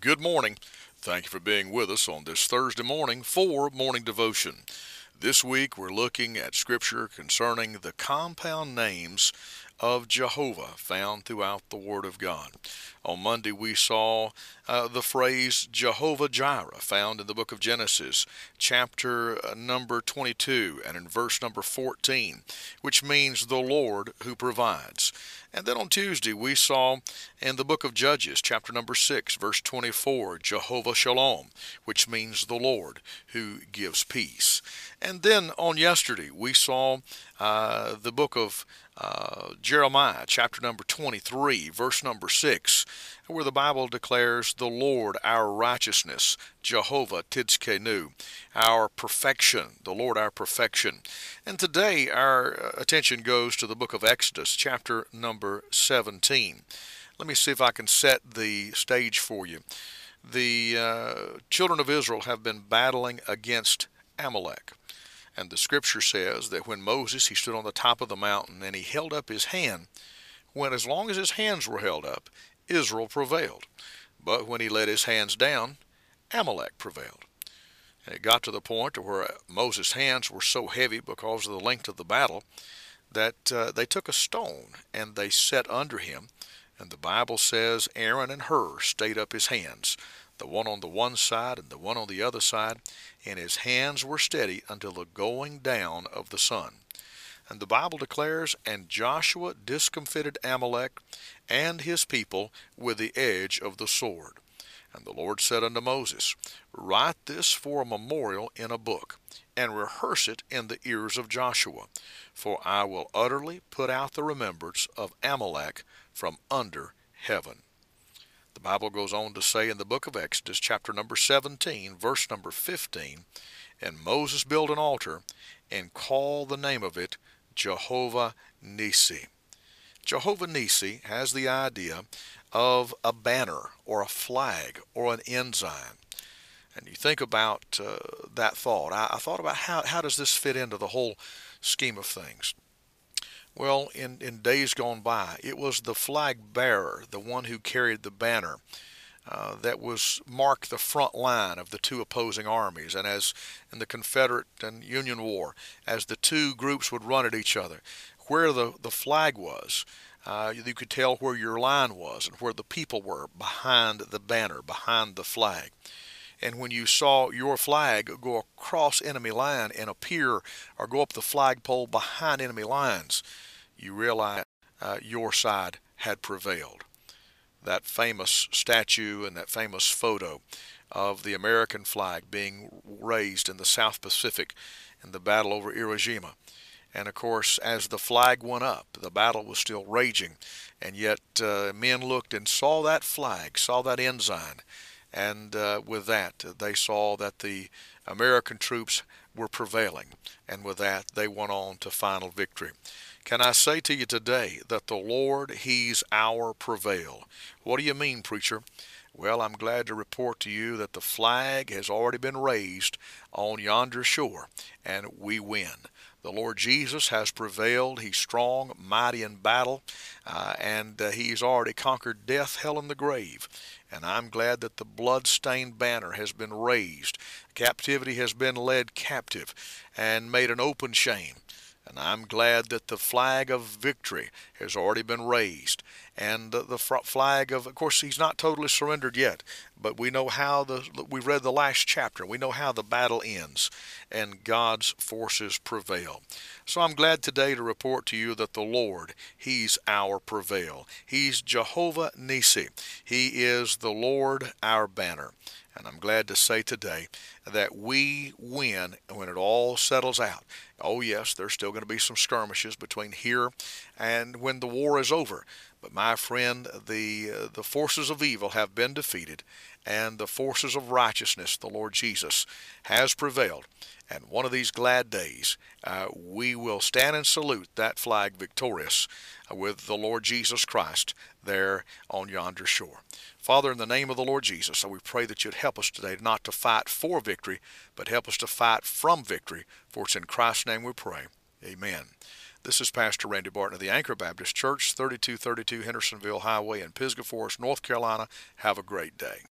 Good morning. Thank you for being with us on this Thursday morning for Morning Devotion. This week we're looking at scripture concerning the compound names of Jehovah found throughout the Word of God. On Monday, we saw uh, the phrase Jehovah Jireh found in the book of Genesis, chapter uh, number 22, and in verse number 14, which means the Lord who provides. And then on Tuesday, we saw in the book of Judges, chapter number 6, verse 24, Jehovah Shalom, which means the Lord who gives peace. And then on yesterday, we saw uh, the book of uh, Jeremiah, chapter number 23, verse number 6, where the Bible declares the Lord our righteousness, Jehovah Tsidkenu, our perfection, the Lord our perfection. And today our attention goes to the book of Exodus, chapter number 17. Let me see if I can set the stage for you. The uh, children of Israel have been battling against Amalek. And the scripture says that when Moses, he stood on the top of the mountain and he held up his hand, when as long as his hands were held up, Israel prevailed. But when he let his hands down, Amalek prevailed. And it got to the point where Moses' hands were so heavy because of the length of the battle that uh, they took a stone and they set under him. And the Bible says Aaron and Hur stayed up his hands the one on the one side and the one on the other side, and his hands were steady until the going down of the sun. And the Bible declares, And Joshua discomfited Amalek and his people with the edge of the sword. And the Lord said unto Moses, Write this for a memorial in a book, and rehearse it in the ears of Joshua, for I will utterly put out the remembrance of Amalek from under heaven. The Bible goes on to say in the book of Exodus, chapter number 17, verse number 15, And Moses built an altar and called the name of it Jehovah Nisi. Jehovah Nisi has the idea of a banner or a flag or an ensign. And you think about uh, that thought. I, I thought about how, how does this fit into the whole scheme of things. Well, in, in days gone by, it was the flag bearer, the one who carried the banner, uh, that was marked the front line of the two opposing armies. And as in the Confederate and Union War, as the two groups would run at each other, where the, the flag was, uh, you could tell where your line was and where the people were behind the banner, behind the flag. And when you saw your flag go across enemy line and appear or go up the flagpole behind enemy lines, you realized uh, your side had prevailed. That famous statue and that famous photo of the American flag being raised in the South Pacific in the battle over Iwo Jima. And of course, as the flag went up, the battle was still raging. And yet, uh, men looked and saw that flag, saw that ensign, and uh, with that, they saw that the American troops were prevailing. And with that, they went on to final victory. Can I say to you today that the Lord, He's our prevail? What do you mean, preacher? Well, I'm glad to report to you that the flag has already been raised on yonder shore, and we win. The Lord Jesus has prevailed. He's strong, mighty in battle, uh, and uh, He's already conquered death, hell, and the grave. And I'm glad that the blood-stained banner has been raised. Captivity has been led captive and made an open shame. And I'm glad that the flag of victory has already been raised. And the flag of, of course, he's not totally surrendered yet, but we know how the, we read the last chapter. We know how the battle ends, and God's forces prevail. So I'm glad today to report to you that the Lord, He's our prevail. He's Jehovah Nisi. He is the Lord our banner. And I'm glad to say today that we win when it all settles out. Oh, yes, there's still going to be some skirmishes between here and when the war is over. But my friend, the, uh, the forces of evil have been defeated, and the forces of righteousness, the Lord Jesus, has prevailed. And one of these glad days, uh, we will stand and salute that flag victorious with the Lord Jesus Christ there on yonder shore. Father, in the name of the Lord Jesus, we pray that you'd help us today not to fight for victory, but help us to fight from victory. For it's in Christ's name we pray. Amen. This is Pastor Randy Barton of the Anchor Baptist Church, 3232 Hendersonville Highway in Pisgah Forest, North Carolina. Have a great day.